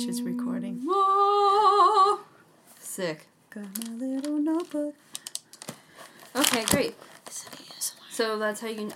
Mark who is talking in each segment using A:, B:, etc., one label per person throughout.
A: Twitch is recording.
B: Whoa! Sick.
A: Got my little notebook.
B: Okay, great.
A: It's an ASMR.
B: So that's how you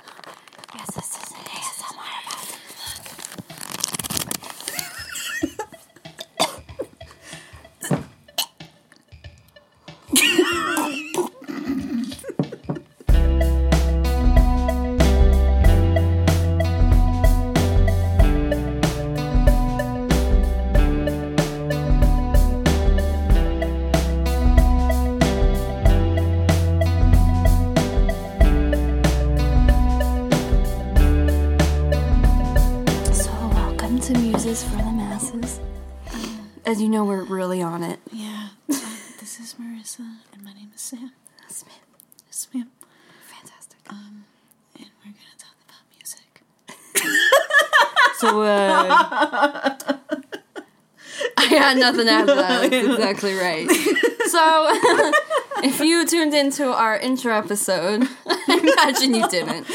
A: So, uh.
B: I had nothing after that. That's exactly right. So, if you tuned into our intro episode, I imagine you didn't.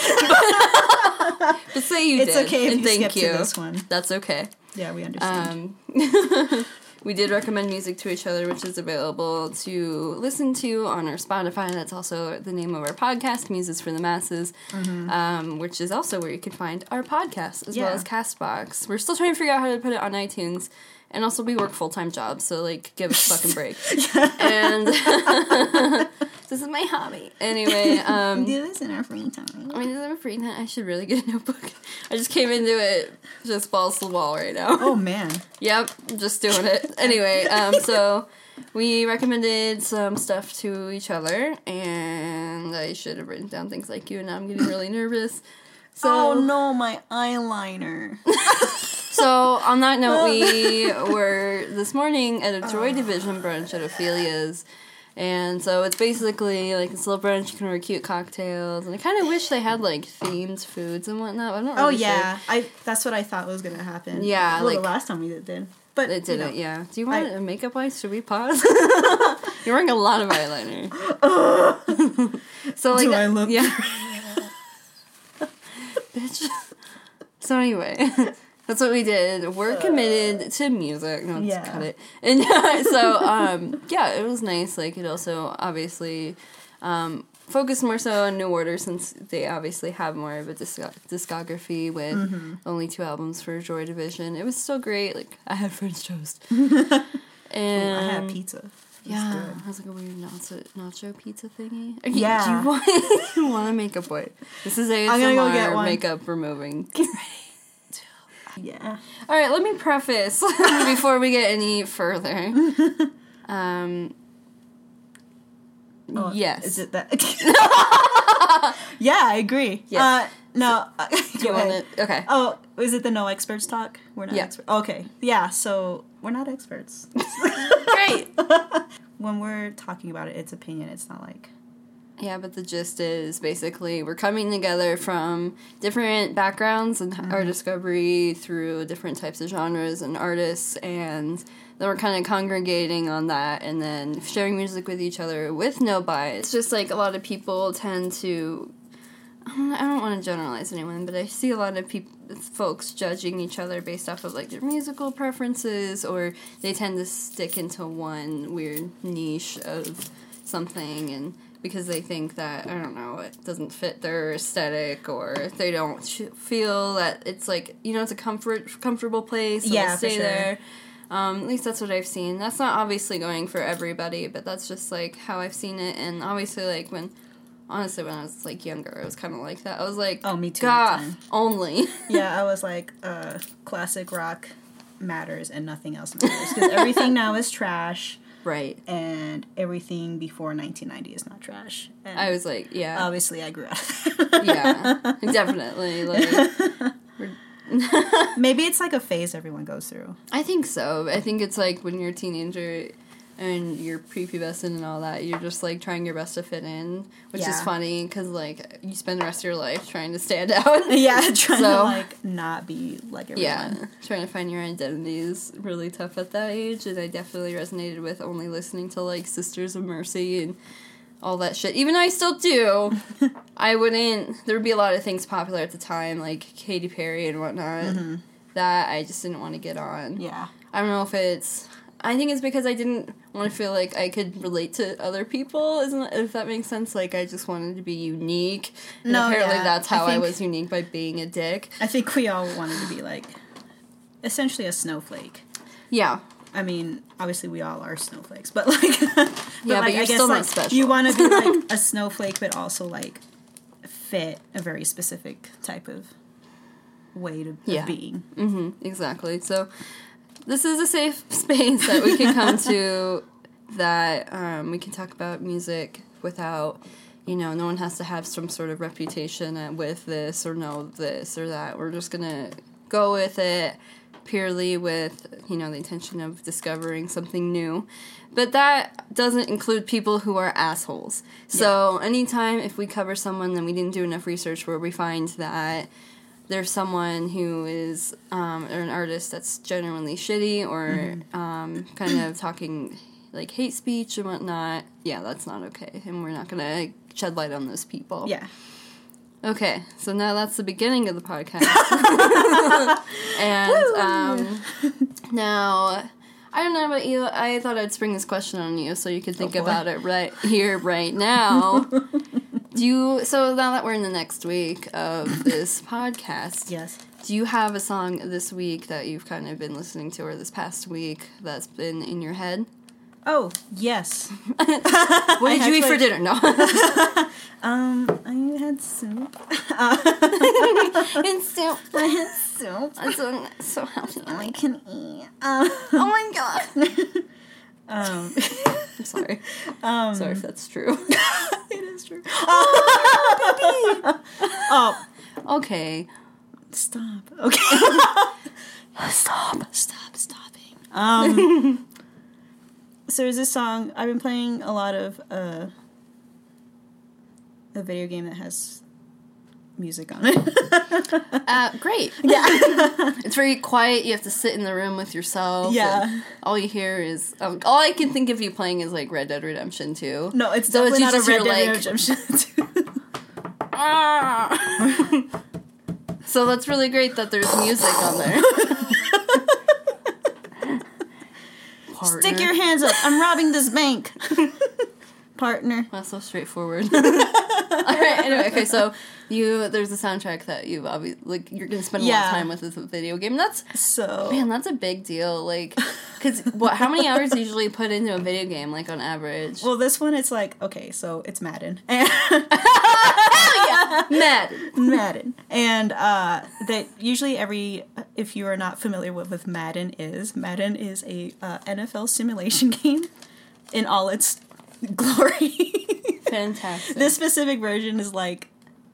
B: but say you
A: It's
B: did.
A: okay if
B: and
A: you
B: thank
A: skip to
B: you.
A: this one.
B: That's okay.
A: Yeah, we understand.
B: Um, we did recommend music to each other, which is available to listen to on our Spotify. That's also the name of our podcast, Muses for the Masses, um, which is also where you can find our podcast as well
A: Yeah.
B: as Castbox. We're still trying to figure out how to put it on iTunes. And also, we work full time jobs, so like, give us a fucking break. and this is my hobby. Anyway, um,
A: Do this in our free time.
B: I mean, I have a free time. I should really get a notebook. I just came into it just balls to the wall right now.
A: Oh man.
B: Yep, just doing it. Anyway, um, so we recommended some stuff to each other, and I should have written down things like you, and now I'm getting really nervous. So,
A: oh no, my eyeliner.
B: so on that note, we were this morning at a Joy uh. Division brunch at Ophelia's. And so it's basically like this little brunch. You can order cute cocktails, and I kind of wish they had like themed foods and whatnot. But I'm not
A: Oh
B: really sure.
A: yeah, I. That's what I thought was gonna happen.
B: Yeah,
A: well,
B: like-
A: the last time we did, did. but
B: It didn't,
A: know.
B: yeah. Do you want
A: I-
B: a makeup wise? Should we pause? You're wearing a lot of eyeliner. so like,
A: Do I look-
B: Yeah, bitch. So anyway, that's what we did. We're committed to music. No, let's
A: Yeah.
B: cut it. And so um, yeah, it was nice. Like it also obviously. Um, focused more so on New Order since they obviously have more of a disco- discography with
A: Mm-hmm.
B: only two albums for Joy Division. It was still great. Like I had French toast, and I
A: had pizza.
B: Yeah,
A: good.
B: it was like a weird nacho, nacho pizza thingy.
A: Yeah.
B: do you want, you want a makeup wipe? This is ASMR
A: I'm gonna go get one.
B: makeup removing.
A: Yeah.
B: All right, let me preface before we get any further. Um,
A: Oh,
B: yes.
A: Is it that? yeah, I agree.
B: Yeah.
A: Uh, no.
B: do you want it? Okay.
A: Oh, is it the no experts talk? We're not
B: Yeah.
A: experts. Okay. Yeah, so we're not experts.
B: Great.
A: when we're talking about it, it's opinion. It's not like.
B: Yeah, but the gist is basically we're coming together from different backgrounds and uh-huh. our discovery through different types of genres and artists, and then we're kind of congregating on that and then sharing music with each other with no bias. It's just like a lot of people tend to. Um, I don't- I don't want to generalize anyone, but I see a lot of people, folks judging each other based off of like their musical preferences, or they tend to stick into one weird niche of something, and because they think that I don't know it doesn't fit their aesthetic, or they don't sh- feel that it's like you know it's a comfort comfortable place, so
A: Yeah,
B: stay
A: sure.
B: there. Um, at least that's what I've seen. That's not obviously going for everybody, but that's just like how I've seen it. And obviously, like when, honestly, when I was like younger, I was kind of like that. I was like,
A: Oh, me too,
B: goth only.
A: Yeah, I was like, uh, classic rock matters and nothing else matters because everything now is trash
B: right.
A: and everything before 1990 is not trash. And
B: I was like, yeah,
A: obviously I grew up.
B: yeah, definitely. Like,
A: Maybe it's like a phase everyone goes through.
B: I think so. I think it's like when you're a teenager and you're prepubescent and all that, you're just like trying your best to fit in, which is funny because like you spend the rest of your life trying to stand out.
A: Yeah, trying to like not be like everyone.
B: Yeah, trying to find your identity is really tough at that age, and I definitely resonated with only listening to like Sisters of Mercy and all that shit. Even though I still do, I wouldn't. There would be a lot of things popular at the time, like Katy Perry and whatnot, mm-hmm. that I just didn't want to get on.
A: Yeah.
B: I don't know if it's. I think it's because I didn't want to feel like I could relate to other people. Isn't if that makes sense? Like I just wanted to be unique. And
A: No,
B: apparently
A: yeah.
B: that's how I,
A: think-
B: was unique by being a dick.
A: I think we all wanted to be like essentially a snowflake.
B: Yeah.
A: I mean, obviously we all are snowflakes, but like, but
B: Yeah, but you're
A: I guess
B: still not
A: like
B: special.
A: you want to be like a snowflake, but also like fit a very specific type of way to
B: Yeah.
A: of being.
B: hmm exactly. So this is a safe space that we can come to that um, we can talk about music without you know no one has to have some sort of reputation with this or know this or that. We're just gonna go with it purely with you know the intention of discovering something new. But that doesn't include people who are assholes. So anytime if we cover someone and we didn't do enough research where we find that there's someone who is um, or an artist that's genuinely shitty or um, kind of talking like hate speech and whatnot, yeah, that's not okay, and we're not gonna shed light on those people.
A: Yeah.
B: Okay, so now that's the beginning of the podcast, and um, now. I don't know about you. I thought I'd spring this question on you so you could think
A: boy.
B: about it right here, right now. Do you? So now that we're in the next week of this podcast,
A: Yes.
B: do you have a song this week that you've kind of been listening to, or this past week that's been in your head?
A: Oh yes.
B: What did you eat for dinner? No,
A: Um, I had soup.
B: it's so,
A: I had soup.
B: I'm so, so healthy.
A: I can eat. Um,
B: Oh my god!
A: Um,
B: I'm sorry.
A: um,
B: Sorry if that's true.
A: it is true. oh,
B: Okay.
A: stop. Okay.
B: Stop.
A: stop stopping. Um, so there's this song I've been playing a lot of uh, a video game that has music on it.
B: Uh, great.
A: yeah.
B: It's very quiet. You have to sit in the room with yourself.
A: Yeah.
B: and All you hear is um, all I can think of you playing is like Red Dead Redemption 2.
A: No, it's
B: So it's
A: definitely not a Red Dead
B: like-
A: Redemption.
B: Ah. so that's really great that there's music on there.
A: Stick your hands up. I'm robbing this bank. Partner.
B: That's so straightforward. All right. Anyway, okay. So you there's a soundtrack that you've obviously like you're gonna spend a lot of time with as a video game. That's
A: So
B: man, that's a big deal. Like, because what? How many hours do you usually put into a video game? Like on average?
A: well, this one it's like okay, so it's Madden.
B: Mad.
A: Madden, Madden. and uh, that usually every if you are not familiar with with Madden is Madden is a uh, NFL simulation game in all its glory.
B: Fantastic.
A: this specific version is like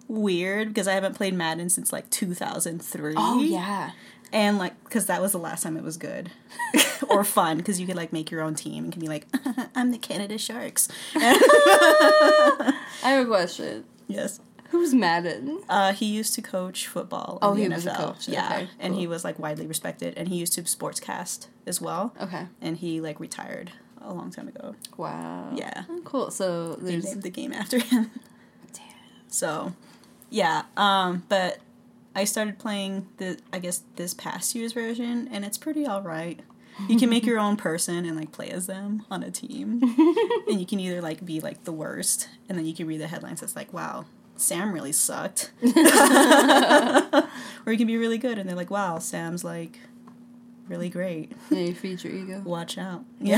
A: weird because I haven't played Madden since like 2003.
B: oh yeah.
A: and like because that was the last time it was good or fun because you could like make your own team and can be like i'm the canada sharks
B: I have a question.
A: yes
B: Who's Madden?
A: uh, he used to coach football in
B: Oh,
A: the
B: he
A: NFL.
B: was a coach.
A: yeah
B: Okay,
A: and he was like widely respected and he used to sportscast as well
B: Okay.
A: and he like retired a long time ago
B: Wow.
A: Yeah.
B: Oh, cool. So
A: they named the game after him
B: Damn.
A: so yeah um but i started playing the i guess this past year's version and it's pretty all right you can make your own person and like play as them on a team. And you can either like be like the worst and then you can read the headlines that's like wow sam really sucked. Or you can be really good and they're like wow sam's like really great.
B: Yeah, you feed your ego.
A: watch out. Yeah.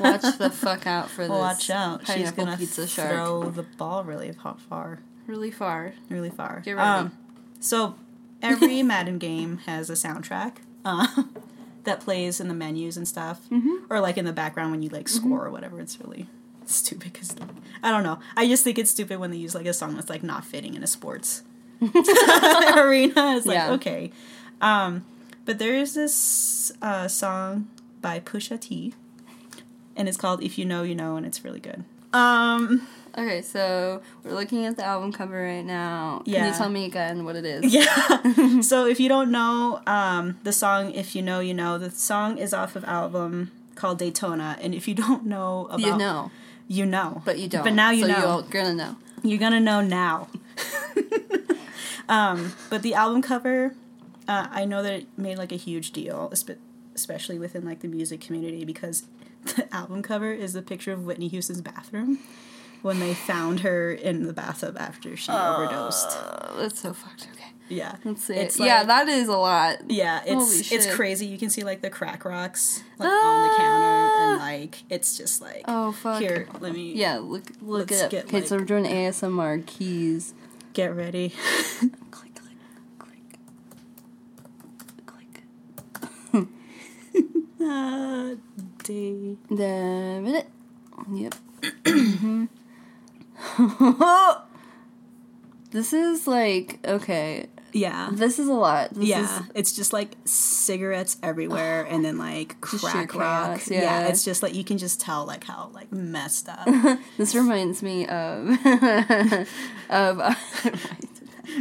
B: Watch the fuck out for this.
A: watch out. She's gonna
B: pizza shark.
A: throw the ball really fa- far
B: really far.
A: really far.
B: Get ready.
A: Um, so every Madden game has a soundtrack uh, that plays in the menus and stuff,
B: Mm-hmm.
A: or like in the background when you like score or whatever. It's really stupid because I don't know. I just think it's stupid when they use like a song that's like not fitting in a sports arena. It's like
B: Yeah.
A: okay, um, but there is this uh, song by Pusha T, and it's called "If You Know, You Know," and it's really good. Um.
B: Okay, so we're looking at the album cover right now.
A: Yeah.
B: Can you tell me again what it is?
A: Yeah. so if you don't know um, the song, if you know, you know, the song is off of album called Daytona, and if you don't know about,
B: You know,
A: you know,
B: but you don't.
A: But now you
B: so
A: know.
B: You're gonna know.
A: You're gonna know now. um, but the album cover, uh, I know that it made like a huge deal, especially within like the music community, because the album cover is a picture of Whitney Houston's bathroom when they found her in the bathtub after she overdosed.
B: Uh, that's so fucked. Okay.
A: Yeah,
B: Let's see.
A: It's
B: yeah, that is a lot.
A: Yeah, it's it's crazy. You can see like the crack rocks like on the counter, and
B: Ah.
A: like it's just like
B: Oh fuck.
A: here. Let me
B: Yeah, look look it up.
A: get,
B: Okay, so we're doing ASMR keys.
A: get ready.
B: Click click click. Click.
A: uh, day.
B: The minute. Yep. this is like okay.
A: Yeah,
B: This is a lot. This
A: yeah.
B: is
A: it's just like cigarettes everywhere, and then like crack rock. yeah.
B: yeah.
A: it's just like you can just tell like how like messed up.
B: This reminds me of of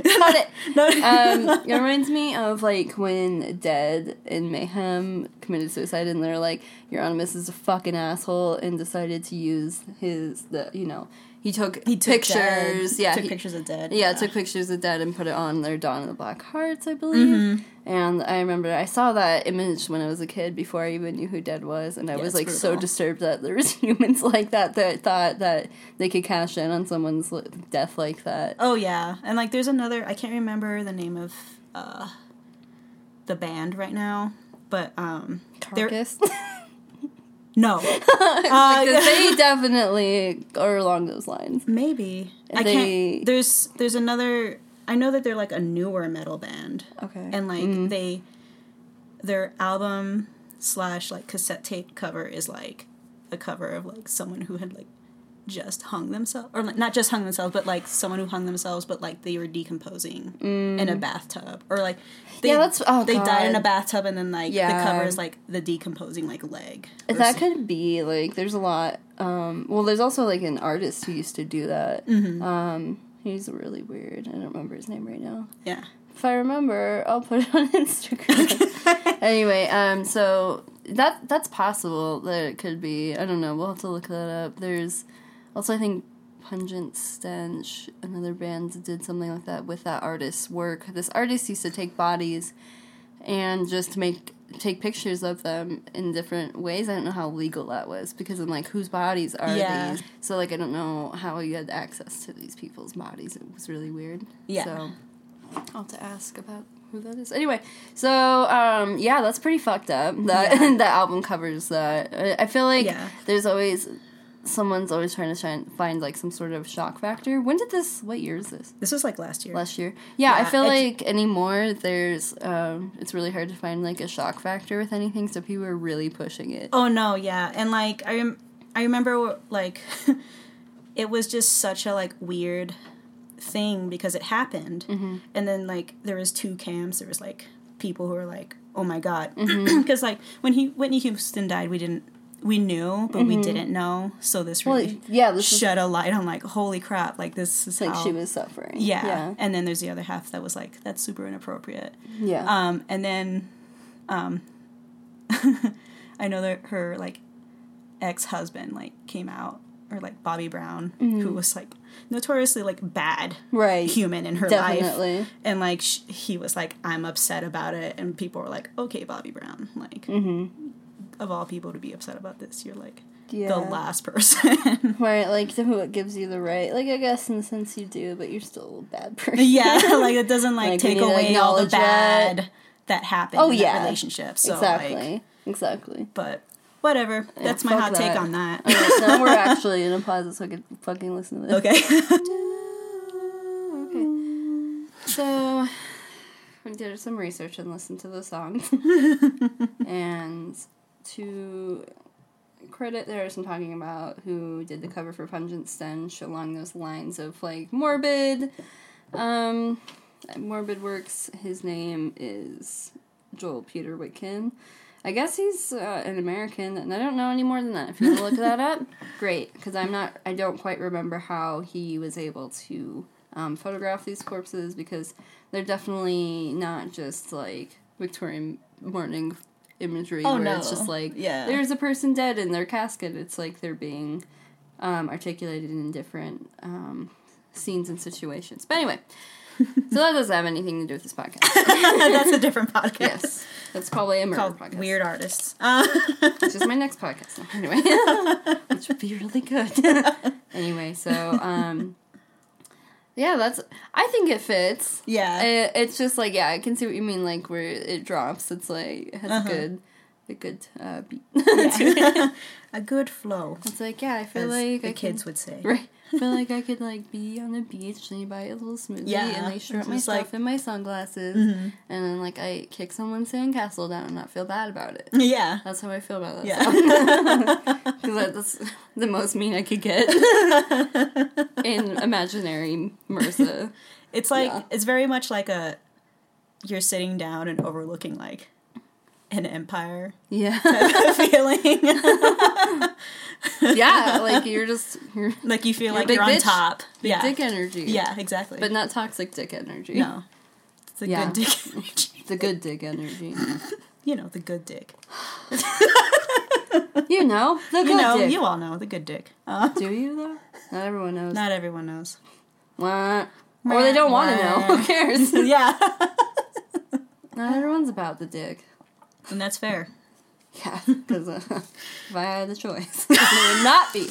B: Got it.
A: no,
B: Um, it reminds me of like when Dead in Mayhem committed suicide, and they're like, Euronymous is a fucking asshole, and decided to use his the you know he took
A: he took
B: pictures,
A: Dead,
B: yeah,
A: took
B: he-
A: pictures of dead.
B: yeah, took pictures of Dead and put it on their Dawn of the Black Hearts, I believe. And I remember I saw that image when I was a kid before I even knew who Dead was, and I
A: Yeah,
B: was like so disturbed that there was humans like that that thought that they could cash in on someone's death like that.
A: Oh yeah, and like there's another. I can't remember the name of uh, the band right now, but um,
B: Carcass.
A: no, uh,
B: they definitely are along those lines.
A: maybe I
B: They-
A: can't. There's there's another. I know that they're like a newer metal band,
B: Okay.
A: and like they, their album slash like cassette tape cover is like a cover of like someone who had like just hung themselves or not just hung themselves but like someone who hung themselves but like they were decomposing in a bathtub or like they,
B: Yeah, that's- oh,
A: they died in a bathtub and then like
B: Yeah.
A: the cover is like the decomposing like leg
B: that
A: some-
B: could be like there's a lot. Um, well, there's also like an artist who used to do that.
A: Mm-hmm.
B: Um, he's really weird. I don't remember his name right now.
A: yeah
B: If I remember, I'll put it on Instagram. anyway, um, so that that's possible that it could be. I don't know. We'll have to look that up. There's also I think Pungent Stench, another band, did something like that with that artist's work. This artist used to take bodies and just make take pictures of them in different ways. I don't know how legal that was because I'm like, whose bodies are
A: Yeah.
B: these? So like, I don't know how you had access to these people's bodies. It was really weird.
A: Yeah.
B: So I'll have to ask about who that is. Anyway, so um, yeah, that's pretty fucked up. That
A: Yeah.
B: the album covers that. I- I feel like
A: Yeah.
B: there's always someone's always trying to shine, find like some sort of shock factor. When did this? What year is this?
A: this was like last year
B: Last year. Yeah, I feel like anymore there's um, it's really hard to find like a shock factor with anything. So people are really pushing it.
A: Oh no, yeah, and like I rem- I remember like it was just such a like weird thing because it happened,
B: Mm-hmm.
A: and then like there was two camps. There was like people who were like, "Oh my god," because
B: Mm-hmm.
A: like when he Whitney Houston died, we didn't we knew, but we didn't know. So this
B: Mm-hmm. Well,
A: really
B: yeah, this is
A: shed a light on like, holy crap, like this is
B: like
A: how.
B: she was suffering.
A: yeah.
B: yeah,
A: and then there's the other half that was like, that's super inappropriate.
B: yeah.
A: Um, and then, um, I know that her like ex husband like came out, or like Bobby Brown, who was like notoriously like bad
B: right.
A: human in her life, and like sh- he was like, I'm upset about it, and people were like, okay, Bobby Brown, like of all people to be upset about this, you're like
B: Yeah.
A: the last person.
B: Right, like who it gives you the right. Like I guess in the sense you do, but you're still a bad person.
A: yeah, like it doesn't like,
B: Like,
A: take away all the
B: acknowledge that.
A: bad that happened
B: Oh,
A: in
B: yeah.
A: that relationship. So
B: exactly.
A: like,
B: exactly.
A: but whatever. That's my hot take on that.
B: Alright, now we're actually in a pause so I can fucking listen to this.
A: okay.
B: Okay. So we did some research and listened to the song. and to credit there some talking about who did the cover for Pungent Stench along those lines of like morbid um morbid works his name is Joel Peter Witkin. I guess he's uh, an American, and I don't know any more than that. If you want to look that up, great, because I'm not. I don't quite remember how he was able to um, photograph these corpses because they're definitely not just like Victorian mourning imagery
A: Oh,
B: where
A: no.
B: it's just like
A: Yeah.
B: there's a person dead in their casket. It's like they're being um, articulated in different um, scenes and situations. But anyway, so that doesn't have anything to do with this podcast.
A: That's a different podcast.
B: yes. That's probably a murder
A: called
B: podcast.
A: Weird Artists. Uh,
B: Which is my next podcast. Anyway, which would be really good. anyway, so um, yeah, that's. I think it fits.
A: yeah.
B: It, it's just like yeah, I can see what you mean. Like where it drops, it's like it has
A: Uh-huh.
B: a good, a good uh, beat.
A: Yeah. a good flow,
B: It's like yeah, I feel like
A: the
B: I
A: kids
B: could,
A: would say.
B: right. I feel like I could like be on the beach and you buy a little smoothie
A: Yeah,
B: and like strap
A: it's
B: my
A: just
B: stuff
A: like-
B: in my sunglasses
A: Mhm.
B: and then like I kick someone's sandcastle down and not feel bad about it.
A: Yeah.
B: That's how I feel about that.
A: Yeah.
B: Because that's the most mean I could get in imaginary MRSA.
A: It's like
B: Yeah.
A: it's very much like a you're sitting down and overlooking like an empire
B: Yeah.
A: feeling.
B: yeah, like you're just you're
A: like you feel
B: You're
A: like you're on top.
B: big
A: yeah.
B: dick energy.
A: Yeah, exactly.
B: But not toxic dick energy.
A: no. It's the
B: Yeah.
A: good dick energy.
B: The good dick energy.
A: You know, the good dick.
B: You know, the good
A: You know,
B: dick.
A: you all know the good dick. Uh,
B: Do you though? Not everyone knows.
A: not everyone knows.
B: What? Or they don't want to know. Who cares?
A: yeah.
B: Not everyone's about the dick.
A: And that's fair.
B: Yeah, because uh, if I had the choice, it would not be.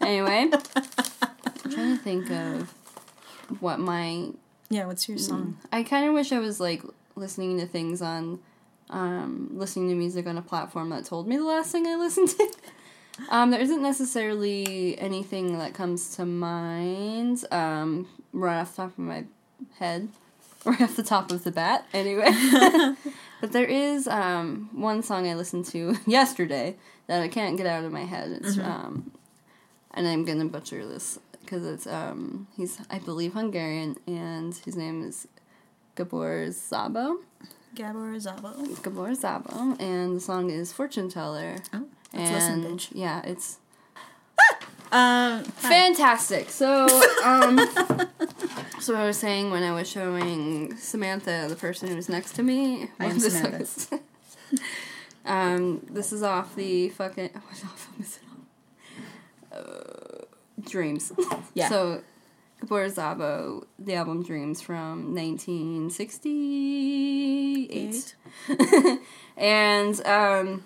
B: Anyway, I'm trying to think of what my.
A: Yeah, what's your song?
B: I kind of wish I was like listening to things on, um, listening to music on a platform that told me the last thing I listened to. Um, there isn't necessarily anything that comes to mind um, right off the top of my head, right off the top of the bat. Anyway, but there is um, one song I listened to yesterday that I can't get out of my head. It's um, and I'm gonna butcher this because it's um, he's I believe Hungarian and his name is Gabor Szabo.
A: Gabor Zabo.
B: Gabor Szabo, and the song is Fortune Teller.
A: Oh, listen,
B: and
A: bitch.
B: yeah, it's
A: Um,
B: fantastic. So, um, so I was saying when I was showing Samantha, the person who was next to me,
A: I am
B: what this
A: Samantha.
B: um, this is off the fucking what album is it on? Uh, Dreams.
A: Yeah.
B: So, Gabor Szabo, the album Dreams from 1968 and um,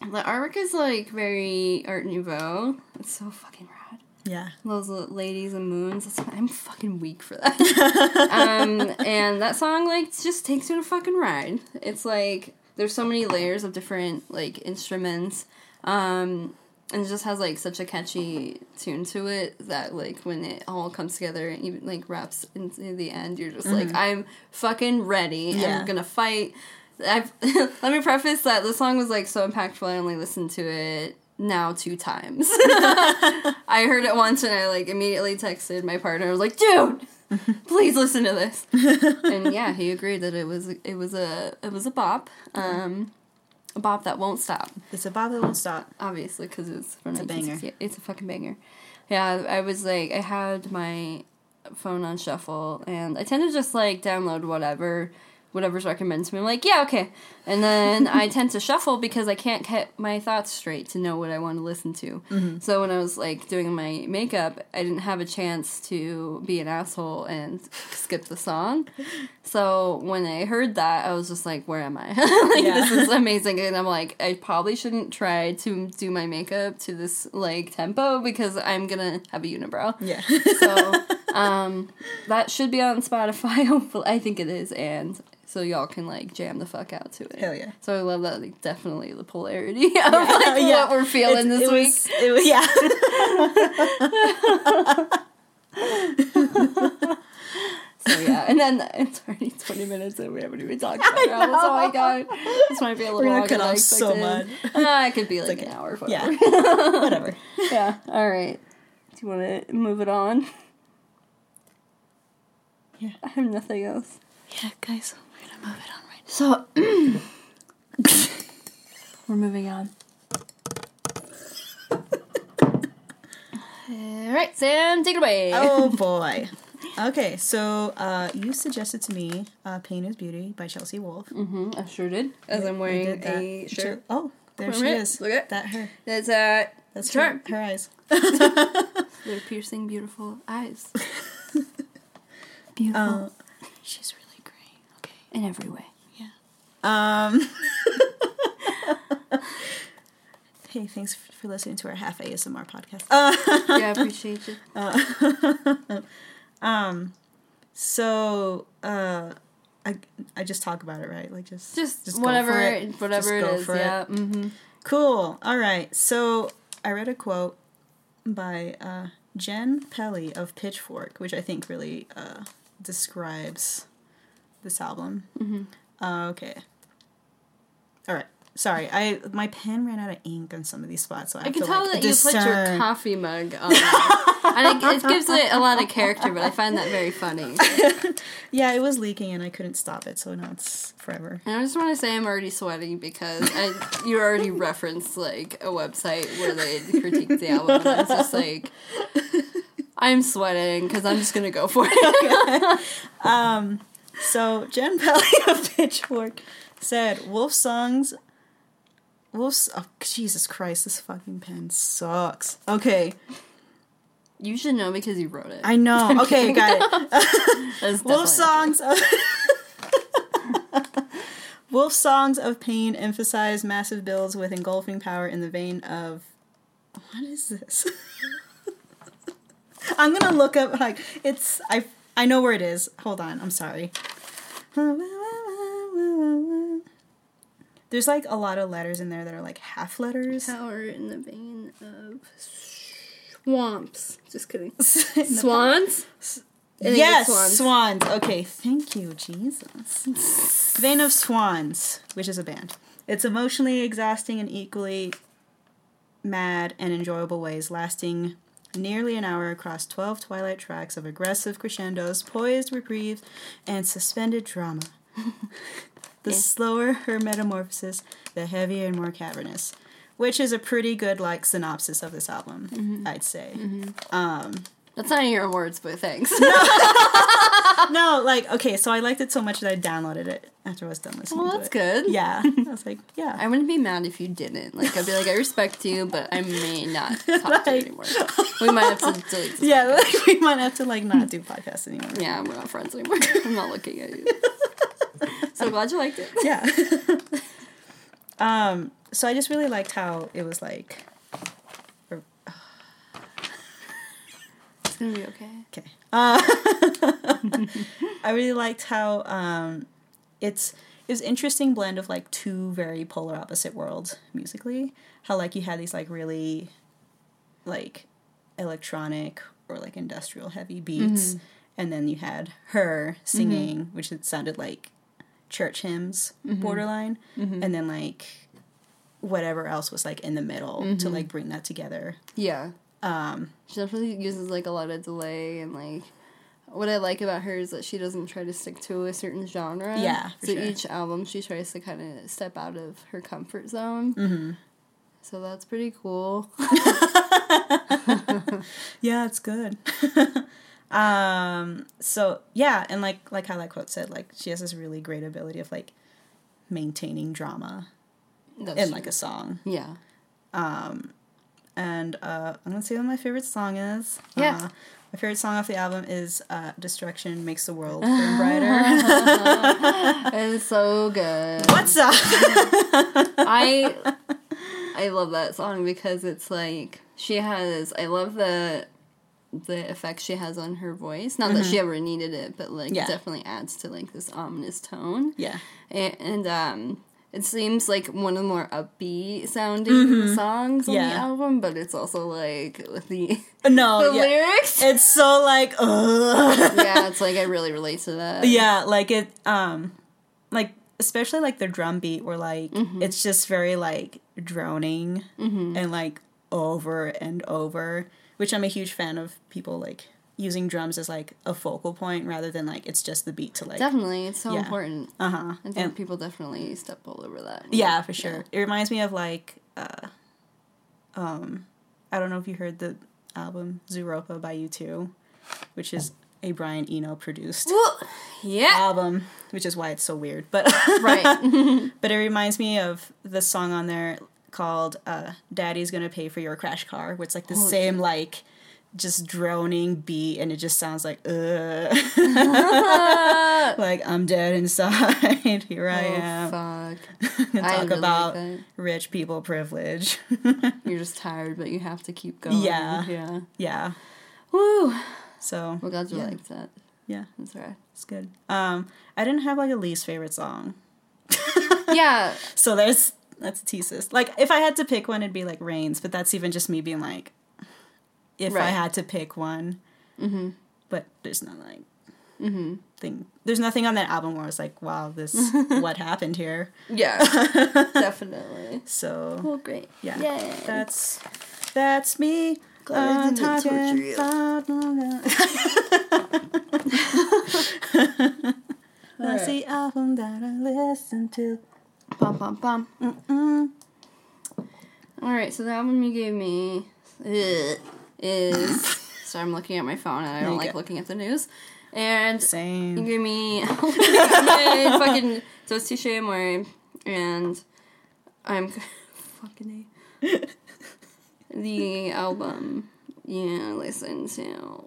B: the artwork is like very Art Nouveau. It's so fucking rad.
A: yeah.
B: Those ladies and moons. That's, I'm fucking weak for that. um, and that song like just takes you a fucking ride. It's like there's so many layers of different like instruments. Um, and it just has like such a catchy tune to it that like when it all comes together and even like wraps into the end, you're just like, I'm fucking ready.
A: Yeah.
B: I'm gonna fight. I've let me preface that the song was like so impactful. I only listened to it now two times. I heard it once and I like immediately texted my partner. I was like, "Dude, please listen to this." and yeah, he agreed that it was it was a it was a bop, um, a bop that won't stop.
A: It's a bob that won't stop.
B: Obviously, because it's from
A: It's a banger.
B: It's a fucking banger. Yeah, I was like, I had my phone on shuffle, and I tend to just like download whatever, whatever's recommended to me. I'm like, yeah, okay, and then I tend to shuffle because I can't get my thoughts straight to know what I want to listen to. So when I was like doing my makeup, I didn't have a chance to be an asshole and skip the song. So when I heard that, I was just like, where am I? like
A: Yeah.
B: this is amazing, and I'm like, I probably shouldn't try to do my makeup to this like tempo because I'm gonna have a unibrow.
A: Yeah.
B: So um, that should be on Spotify. Hopefully, I think it is, and so y'all can like jam the fuck out to it.
A: Hell yeah.
B: So I love that. Like, definitely the polarity of like
A: Yeah.
B: what we're feeling
A: It's-
B: this
A: it
B: week.
A: Was, it was, yeah.
B: So yeah, and then it's already twenty minutes and we haven't even talked about it. Oh my god, this might be a little longer
A: cut off so
B: expected. Ah, it could be like
A: okay.
B: an hour.
A: yeah.
B: Whatever.
A: Whatever.
B: yeah. All right. Do you want to move it on?
A: Yeah.
B: I have nothing else.
A: Yeah, guys, move it on right
B: So we're moving on. All right, Sam, take it away.
A: Oh boy. Okay, so uh, you suggested to me uh, "Pain Is Beauty" by Chelsea Wolfe.
B: Mm-hmm, I sure did. As I'm wearing a shirt.
A: Oh, there she
B: Right,
A: is.
B: look at-
A: that. Her.
B: That's uh,
A: That's her. Her eyes.
B: their piercing, beautiful eyes. beautiful
A: Uh, she's really.
B: In every way.
A: Yeah. Um, hey, thanks for listening to our half ASMR podcast. Uh,
B: yeah, I appreciate you.
A: so, uh, I I just talk about it, right? Like just
B: Just,
A: go
B: whatever,
A: for it.
B: whatever
A: Just
B: it
A: go
B: is.
A: for it.
B: Yeah. Mm-hmm.
A: Cool. All right. So I read a quote by uh, Jenn Pelly of Pitchfork, which I think really uh, describes this album.
B: Mm-hmm.
A: Uh, okay. All right. Sorry, I my pen ran out of ink on some of these spots, so I,
B: I can tell
A: like,
B: that you put your coffee mug on. and it, it gives it a lot of character, but I find that very funny.
A: Yeah, it was leaking and I couldn't stop it, so now it's forever.
B: And I just want to say I'm already sweating because I, you already referenced like a website where they critique the album. And I was just like, I'm sweating because I'm just gonna go for it.
A: So Jenn Pelly of Pitchfork said, "Wolfe songs." Wolfe's. Oh Jesus Christ! This fucking pen sucks. Okay,
B: You should know because you wrote it.
A: I know. Okay, got it.
B: Wolfe
A: songs. Of Wolfe songs of pain emphasize massive builds with engulfing power in the vein of. What is this? I'm gonna look up like it's I I know where it is. Hold on, I'm sorry. There's like a lot of letters in there that are like half letters.
B: Power in the vein of swamps. Just kidding. Swans.
A: Yes,
B: it's
A: swans. Okay, thank you, Jesus. Vein of Swans, which is a band. It's emotionally exhausting and equally mad and enjoyable ways, lasting nearly an hour across 12 twilight tracks of aggressive crescendos, poised reprieves, and suspended drama. the
B: Yeah.
A: slower her metamorphosis, the heavier and more cavernous. Which is a pretty good like synopsis of this album, mm-hmm. I'd say. Mm-hmm.
B: Um, That's not in your words, but thanks.
A: No, like okay, so I liked it so much that I downloaded it after I was done listening
B: well, that's good.
A: Yeah, I was like, yeah.
B: I wouldn't be mad if you didn't. Like, I'd be like, I respect you, but I may not talk to you
A: Like-
B: anymore. We might have to delete.
A: Yeah, like, we might have to like not do podcasts anymore.
B: Yeah, we're not friends anymore. I'm not looking at you. So glad you liked it.
A: Yeah. um. So I just really liked how it was like.
B: It's gonna be okay.
A: Okay. Uh, I really liked how um, it's it was interesting blend of like two very polar opposite worlds musically. How like you had these like really like electronic or like industrial heavy beats, mm-hmm. and then you had her singing, mm-hmm. which it sounded like church hymns mm-hmm. borderline, and then like whatever else was like in the middle to like bring that together.
B: Yeah. Um, she definitely uses like a lot of delay and like what I like about her is that she doesn't try to stick to a certain genre.
A: Yeah,
B: So
A: sure.
B: each album she tries to kind of step out of her comfort zone. Mm-hmm. So that's pretty cool.
A: Yeah, it's good. um so yeah, and like like how that quote said, like she has this really great ability of like maintaining drama
B: That's
A: in
B: true.
A: like a song.
B: yeah.
A: And uh I'm gonna say what my favorite song is.
B: Yeah.
A: Uh, my favorite song off the album is uh, Destruction Makes the World Burn Brighter.
B: It's so good.
A: What's up?
B: I I love that song because it's like she has I love the the effect she has on her voice. Not that she ever needed it, but like
A: Yeah.
B: it definitely adds to like this ominous tone.
A: yeah.
B: And, and um it seems like one of the more upbeat sounding songs on the album, but it's also like with the
A: No,
B: the
A: yeah.
B: lyrics.
A: It's so like ugh.
B: yeah, it's like I really relate to that.
A: yeah like it um like especially like the drum beat where like
B: Mm-hmm.
A: it's just very like droning and like over and over which i'm a huge fan of people like using drums as like a focal point rather than like it's just the beat to like
B: Definitely, it's so
A: Yeah.
B: important.
A: uh-huh
B: I think
A: and
B: people definitely step all over that.
A: yeah for sure it reminds me of like uh um i don't know if you heard the album Zooropa by u2 which is a brian eno produced
B: Well, yeah.
A: album which is why it's so weird but
B: right.
A: But it reminds me of the song on there called uh, "Daddy's Gonna Pay for Your Crash Car," which like the
B: Oh,
A: same like just droning beat and it just sounds like uh like I'm dead inside. Here I am.
B: Oh, fuck.
A: And
B: I
A: talk
B: really
A: about
B: like
A: rich people privilege.
B: You're just tired, but you have to keep going.
A: Yeah.
B: Yeah.
A: yeah.
B: Woo.
A: So
B: Well, glad you
A: yeah.
B: liked that.
A: Yeah,
B: That's alright.
A: it's good. Um I didn't have like a least favorite song.
B: yeah.
A: So there's that's thesis. Like if I had to pick one, it'd be like Rains, but that's even just me being like, if I had to pick one.
B: Mm-hmm.
A: But there's not like
B: Mm-hmm.
A: thing. There's nothing on that album where it's like, wow, this what happened here.
B: Yeah. Definitely.
A: So
B: Well, great.
A: yeah,
B: Yay.
A: that's that's me.
B: Glad I
A: uh,
B: didn't torture you.
A: That's the album that I listen to.
B: Bum, bum, bum.
A: Mm-mm.
B: Alright, so the album you gave me ugh, is. so I'm looking at my phone and I don't like
A: go.
B: looking at the news. And You
A: Same.
B: gave me fucking so it's Touche Amore and I'm fucking a the album yeah listen to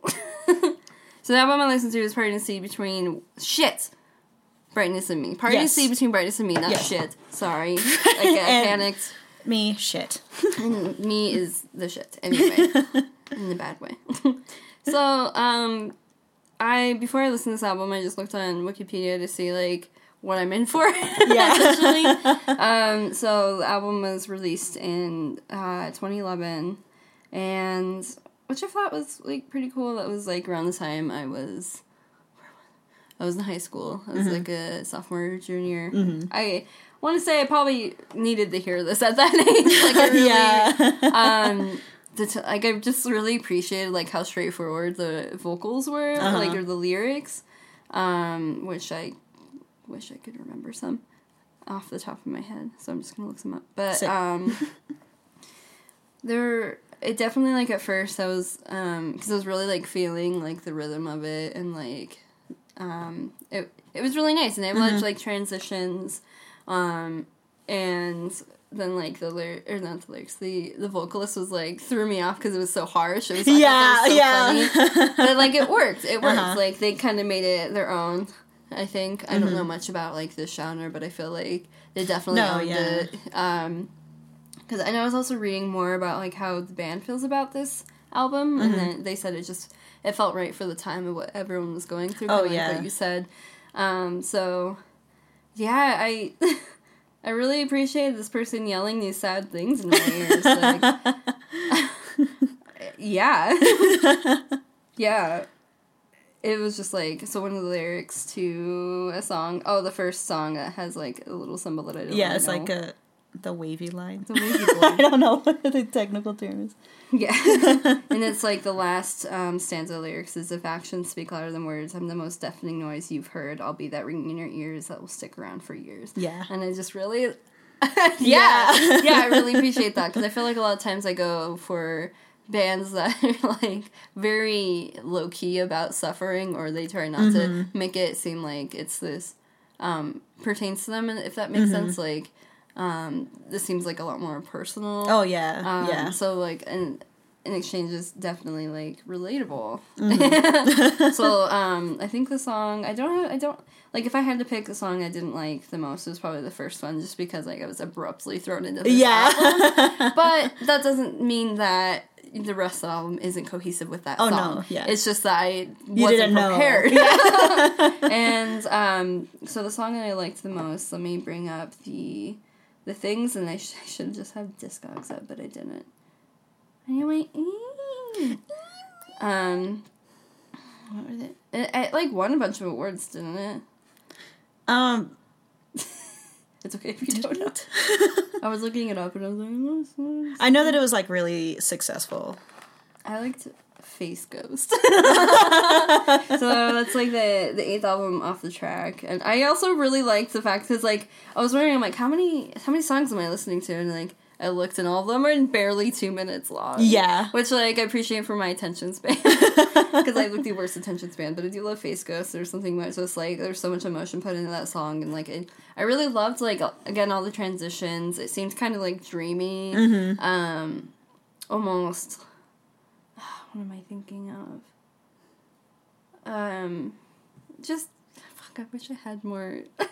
B: so the album I listened to is Pregnancy between shit Brightness and Me Pregnancy
A: Yes.
B: between Brightness and Me not
A: Yes.
B: shit sorry I, get panicked
A: Me shit.
B: and me is the shit anyway in the bad way so um i before i listened to this album i just looked on wikipedia to see like what i'm in for
A: Yeah.
B: essentially um so the album was released in uh 2011 and which i thought was like pretty cool that was like around the time i was I was in high school. I was
A: Mm-hmm.
B: like a sophomore, junior. I want to say I probably needed to hear this at that age. Like I really,
A: yeah.
B: um the t- like I just really appreciated like how straightforward the vocals were,
A: Uh-huh.
B: like or the lyrics, um, which I wish I could remember some off the top of my head. So I'm just gonna look some up. But
A: Sick.
B: um, there it definitely like at first I was um because I was really like feeling like the rhythm of it and like um it it was really nice and they have
A: Mm-hmm.
B: like transitions um and then like the lyric or not the lyrics the the vocalist was like threw me off because it was so harsh it was I that
A: yeah,
B: was so
A: yeah.
B: funny. but like it worked it worked
A: Uh-huh.
B: like they kind of made it their own i think i
A: Mm-hmm.
B: don't know much about like this genre but i feel like they definitely
A: No,
B: owned
A: yeah.
B: it um because i know i was also reading more about like how the band feels about this album
A: Mm-hmm.
B: and then they said it just it felt right for the time of what everyone was going through
A: Oh,
B: kinda like
A: yeah.
B: what you said um so yeah i I really appreciated this person yelling these sad things in my ears. Like, yeah. yeah. It was just like, so one of the lyrics to a song, oh, the first song that has like a little symbol that I don't
A: yeah,
B: really
A: it's
B: know.
A: like a the wavy line.
B: A wavy
A: I don't know what the technical term is.
B: Yeah. and it's like the last um, stanza lyrics is if actions speak louder than words, I'm the most deafening noise you've heard. I'll be that ringing in your ears that will stick around for years.
A: Yeah.
B: And I just really, yeah, yeah, I really appreciate that because I feel like a lot of times I go for bands that are like very low key about suffering, or they try not to make it seem like it's this um, pertains to them, and if that makes sense, like um, this seems like a lot more personal.
A: Oh yeah,
B: Um,
A: yeah.
B: So like an an exchange is definitely like relatable.
A: Mm-hmm.
B: so um, I think the song I don't have, I don't like if I had to pick the song I didn't like the most it was probably the first one just because like I was abruptly thrown into this
A: Yeah.
B: album. But that doesn't mean that the rest of the album isn't cohesive with that
A: Oh, no, yeah.
B: It's just that I
A: You
B: wasn't
A: didn't know.
B: prepared. and um, so the song that I liked the most, let me bring up the the things, and I, sh- I should have just had Discogs up, but I didn't. Anyway, um, what were they? It, it like won a bunch of awards, didn't it?
A: Um,
B: It's okay if you don't know. I was looking it up, and I was like, "Oh, "What's this?"
A: I know that it was like really successful.
B: I liked Face Ghost. so that's like the the eighth album off the track, and I also really liked the fact because like I was wondering, I'm like, how many how many songs am I listening to? And like I looked, and all of them are barely two minutes long.
A: Yeah.
B: which like I appreciate for my attention span because I have like the worst attention span. But I do love Face Ghost. There's something about just like there's so much emotion put into that song, and like it, I really loved like again all the transitions. It seemed kind of like dreamy, um, almost what am I thinking of? Um, just fuck. I wish I had more.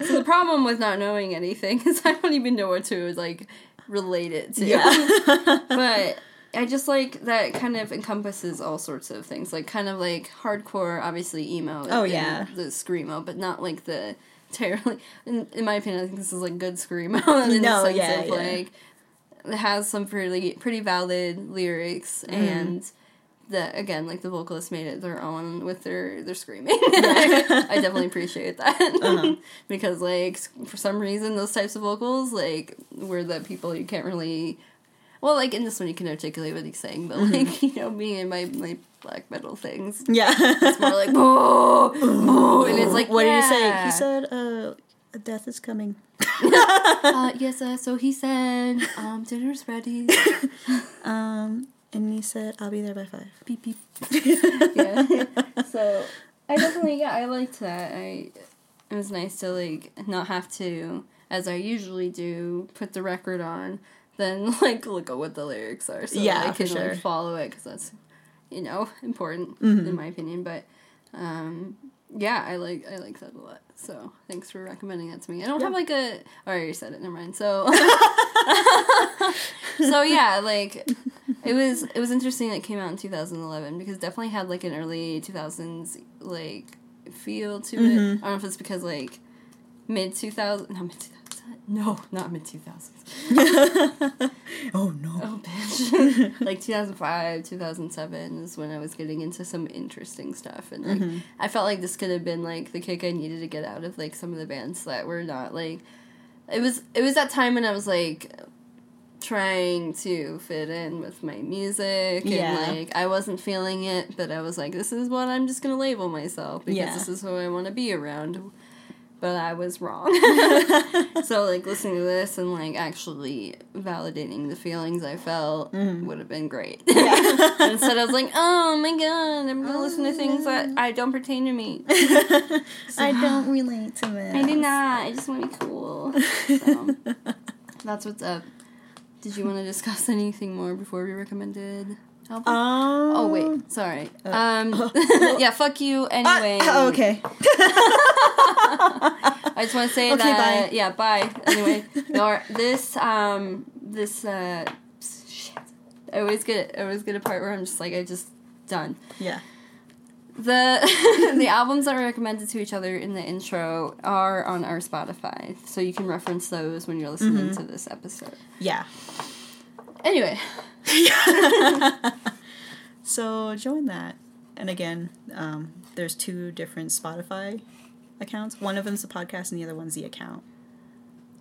B: so the problem with not knowing anything is I don't even know what to like relate it to.
A: Yeah.
B: but I just like that kind of encompasses all sorts of things, like kind of like hardcore, obviously emo.
A: Oh, yeah.
B: the screamo, but not like the terribly. In, in my opinion, I think this is like good screamo. in
A: No,
B: the sense
A: yeah,
B: of
A: yeah.
B: like has some pretty pretty valid lyrics
A: Mm-hmm.
B: and. The again, like the vocalist made it their own with their their screaming. I definitely appreciate that
A: Uh-huh.
B: because like for some reason those types of vocals like were the people you can't really well like in this one you can articulate what he's saying but
A: Mm-hmm.
B: like you know me and my my black metal things
A: yeah.
B: it's more like boo boo and it's like
A: what did you say? He said, uh, death is coming.
B: uh, yes uh, so he said um dinner's ready
A: Um, and he said, I'll be there by five.
B: beep beep yeah so I definitely yeah I liked that I it was nice to like not have to as I usually do put the record on then like look at what the lyrics are so
A: Yeah,
B: I can
A: sure.
B: like follow it because that's you know important
A: Mm-hmm.
B: in my opinion but um yeah I like I like that a lot so thanks for recommending that to me. I don't have like a oh, I already said it never mind so so yeah like it was it was interesting that it came out in 2011 because it definitely had like an early 2000s like feel to it. Mm-hmm. I don't know if it's because like mid 2000 not mid 2000 no not mid 2000s
A: Oh, no.
B: oh bitch like 2005 2007 is when I was getting into some interesting stuff and like mm-hmm. I felt like this could have been like the kick I needed to get out of like some of the bands that were not like it was it was that time when I was like trying to fit in with my music
A: Yeah.
B: and like I wasn't feeling it but I was like this is what I'm just gonna label myself because
A: Yeah.
B: this is who I want to be around but I was wrong so like listening to this and like actually validating the feelings I felt
A: Mm-hmm.
B: would have been great instead I was like oh my god I'm gonna listen to things that I don't pertain to me
A: I don't relate to it.
B: I do not. I just want to be cool. So, that's what's up. Did you want to discuss anything more before we recommended?
A: Um,
B: oh wait, sorry. Um, yeah, fuck you. Anyway,
A: oh, okay.
B: I just want to say
A: Okay,
B: that.
A: bye.
B: Yeah, bye. Anyway, no, this um this uh shit. I always get I always get a part where I'm just like I just done.
A: Yeah.
B: The the albums that were recommended to each other in the intro are on our Spotify, so you can reference those when you're listening
A: Mm-hmm.
B: to this episode.
A: Yeah.
B: Anyway,
A: So join that. And again, um, there's two different Spotify accounts. One of them's the podcast, and the other one's the account.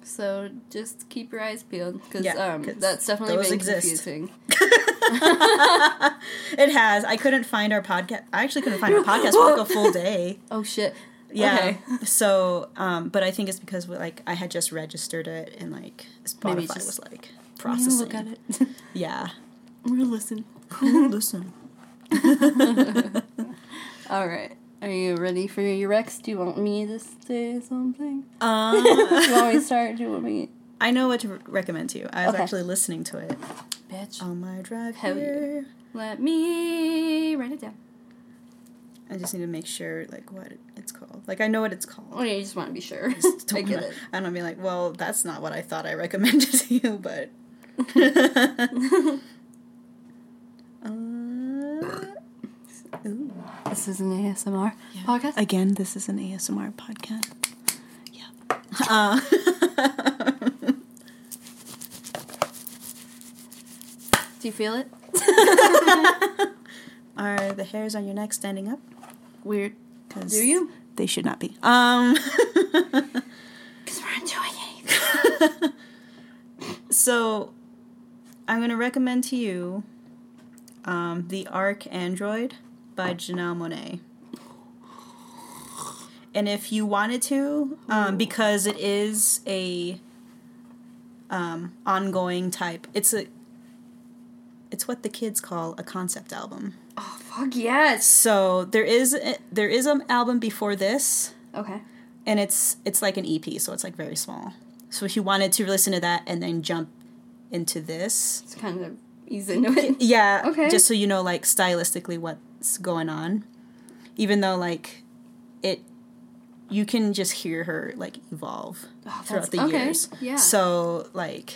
B: so just keep your eyes peeled because
A: Yeah,
B: um, that's definitely been
A: exist.
B: confusing.
A: It has. I couldn't find our podcast. I actually couldn't find our podcast for like a full day.
B: Oh shit!
A: Yeah.
B: Okay.
A: So, um, but I think it's because like I had just registered it, and like
B: Maybe
A: Spotify
B: just-
A: was like processing.
B: look at it.
A: Yeah.
B: We're listen.
A: Listen.
B: All right. Are you ready for your Rex? Do you want me to say something?
A: Um,
B: do you want me to start? Do you want me?
A: I know what to re- recommend to you. I was
B: Okay.
A: actually listening to it
B: Bitch.
A: on my drive
B: Hell yeah.
A: here.
B: Let me write it down.
A: I just need to make sure like what it's called. Like I know what it's called.
B: Oh yeah, you just want to be sure.
A: Don't
B: I get
A: wanna-
B: it.
A: I don't be like, well, that's not what I thought I recommended to you, but. uh, ooh.
B: This is an ASMR podcast.
A: Again, this is an ASMR podcast. Yeah. Uh,
B: Do you feel it?
A: are the hairs on your neck standing up?
B: Weird. Do you?
A: They should not be. Um.
B: Because we're enjoying it.
A: So, I'm going to recommend to you um, The ArchAndroid by Janelle Monáe. And if you wanted to, um, because it is a um, ongoing type, it's a it's what the kids call a concept album.
B: Oh fuck yes.
A: So there is a, there is an album before this,
B: Okay.
A: and it's it's like an EP, so it's like very small. So if you wanted to listen to that and then jump into this,
B: It's kind of ease into it.
A: Yeah.
B: Okay.
A: Just so you know, like stylistically, going on. Even though, like, it, you can just hear her like evolve throughout the
B: Oh, okay,
A: years.
B: yeah.
A: So, like,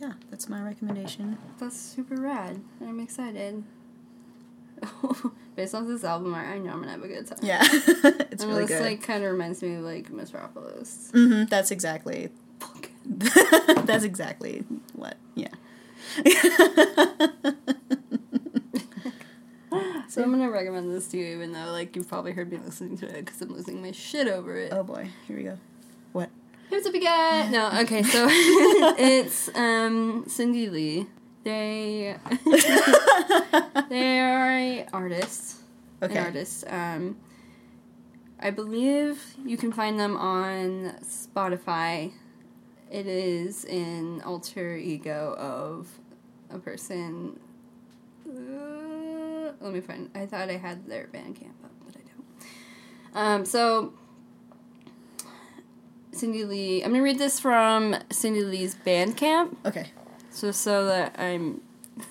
A: yeah, that's my recommendation.
B: That's super rad. I'm excited. Based off this album art, I know I'm gonna have a good time.
A: Yeah, it's
B: And
A: really
B: this
A: good.
B: like kind of reminds me of like Metropolis.
A: hmm that's exactly. that's exactly what. Yeah.
B: So I'm gonna recommend this to you, even though like you've probably heard me listening to it because I'm losing my shit over it.
A: Oh boy, here we go. What?
B: Who's a big guy? No, okay, so it's um Cindy Lee. They they are a artist.
A: Okay.
B: An artist. Um I believe you can find them on Spotify. It is an alter ego of a person. Uh, let me find. I thought I had their Bandcamp up, but I don't. Um, so Cindy Lee. I'm gonna read this from Cindy Lee's Bandcamp,
A: Okay.
B: so so that I'm,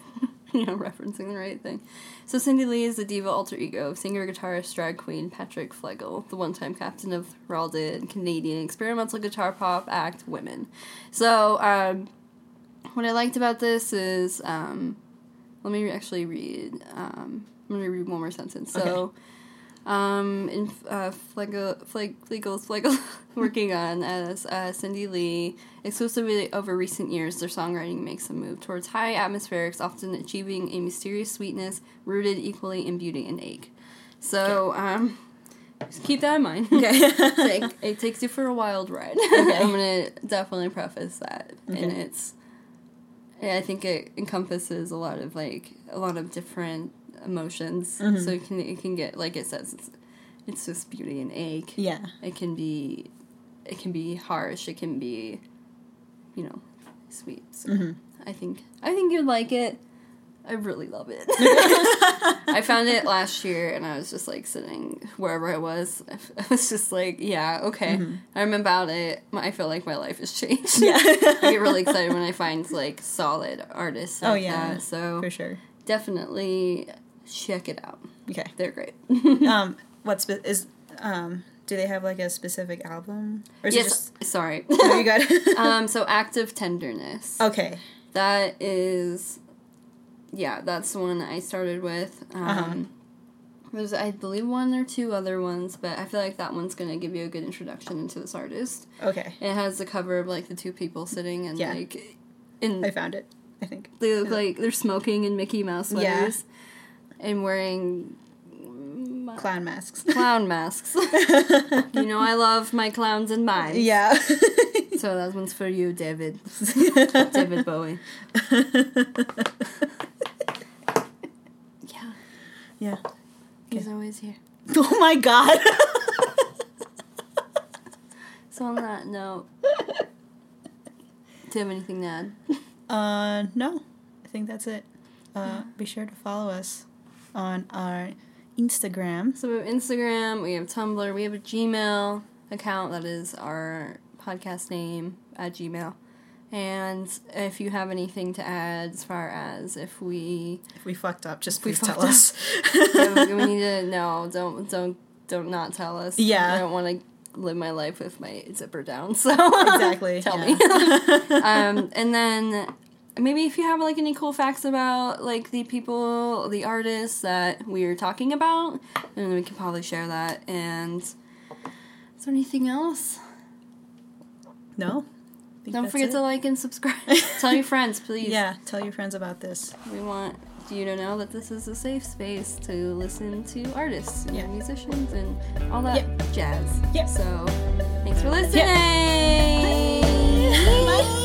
B: you know, referencing the right thing. So Cindy Lee is the diva alter ego of singer, guitarist, drag queen Patrick Flegel, the one-time captain of heralded Canadian experimental guitar pop act Women. So um, what I liked about this is, um, let me actually read. Um, I'm gonna read one more sentence. So. Um, in uh, Flegel, Flegel's Flegel working on as uh, Cindy Lee. Exclusively over recent years, their songwriting makes a move towards high atmospherics, often achieving a mysterious sweetness rooted equally in beauty and ache. So, um, just keep that in mind.
A: Okay.
B: Take- it takes you for a wild ride. I'm gonna definitely preface that, and
A: Okay.
B: it's. Yeah, I think it encompasses a lot of like a lot of different emotions.
A: Mm-hmm.
B: So it can it can get like it says it's it's just beauty and ache.
A: yeah.
B: It can be it can be harsh. It can be you know sweet. So
A: Mm-hmm.
B: I think I think you'd like it. I really love it. I found it last year and I was just like sitting wherever I was. I f- I was just like, yeah, okay. I'm about it. My- I feel like my life has changed.
A: Mm-hmm. Yeah.
B: I get really excited when I find like solid artists.
A: Oh,
B: like
A: yeah.
B: that. So
A: For sure.
B: definitely check it out.
A: Okay.
B: They're great.
A: um, what spe- is um? Do they have like a specific album? Or is it
B: yes,
A: just?
B: sorry.
A: Oh, you got
B: um, so active tenderness.
A: okay.
B: That is, yeah, that's the one I started with. Um,
A: Uh-huh.
B: There's, I believe, one or two other ones, but I feel like that one's gonna give you a good introduction into this artist.
A: Okay.
B: It has the cover of like the two people sitting and
A: Yeah.
B: like, in
A: I found it. I think.
B: they look like they're smoking in Mickey Mouse
A: Yeah.
B: and wearing
A: Clown masks.
B: clown masks. you know, I love my clowns and mine.
A: yeah.
B: So that one's for you, David. David Bowie. Yeah,
A: yeah.
B: he's always here.
A: Oh my god.
B: So on that note, do you have anything to add?
A: uh, no. I think that's it. Uh, be sure to follow us on our Instagram.
B: So we have Instagram, we have Tumblr, we have a Gmail account that is our podcast name at Gmail. And if you have anything to add as far as if we
A: If we fucked up, just please tell us.
B: we we need to no, don't don't don't not tell us.
A: Yeah.
B: I don't want to live my life with my zipper down. So
A: Exactly,
B: tell me. um, and then maybe if you have like any cool facts about like the people, the artists that we are talking about, then we can probably share that. And is there anything else?
A: no.
B: Don't forget
A: it.
B: to like and subscribe. tell your friends, please.
A: Yeah, tell your friends about this.
B: We want you to know that this is a safe space to listen to artists and
A: yeah.
B: musicians and all that jazz.
A: Yeah.
B: So thanks for listening. Yep. Bye. Bye.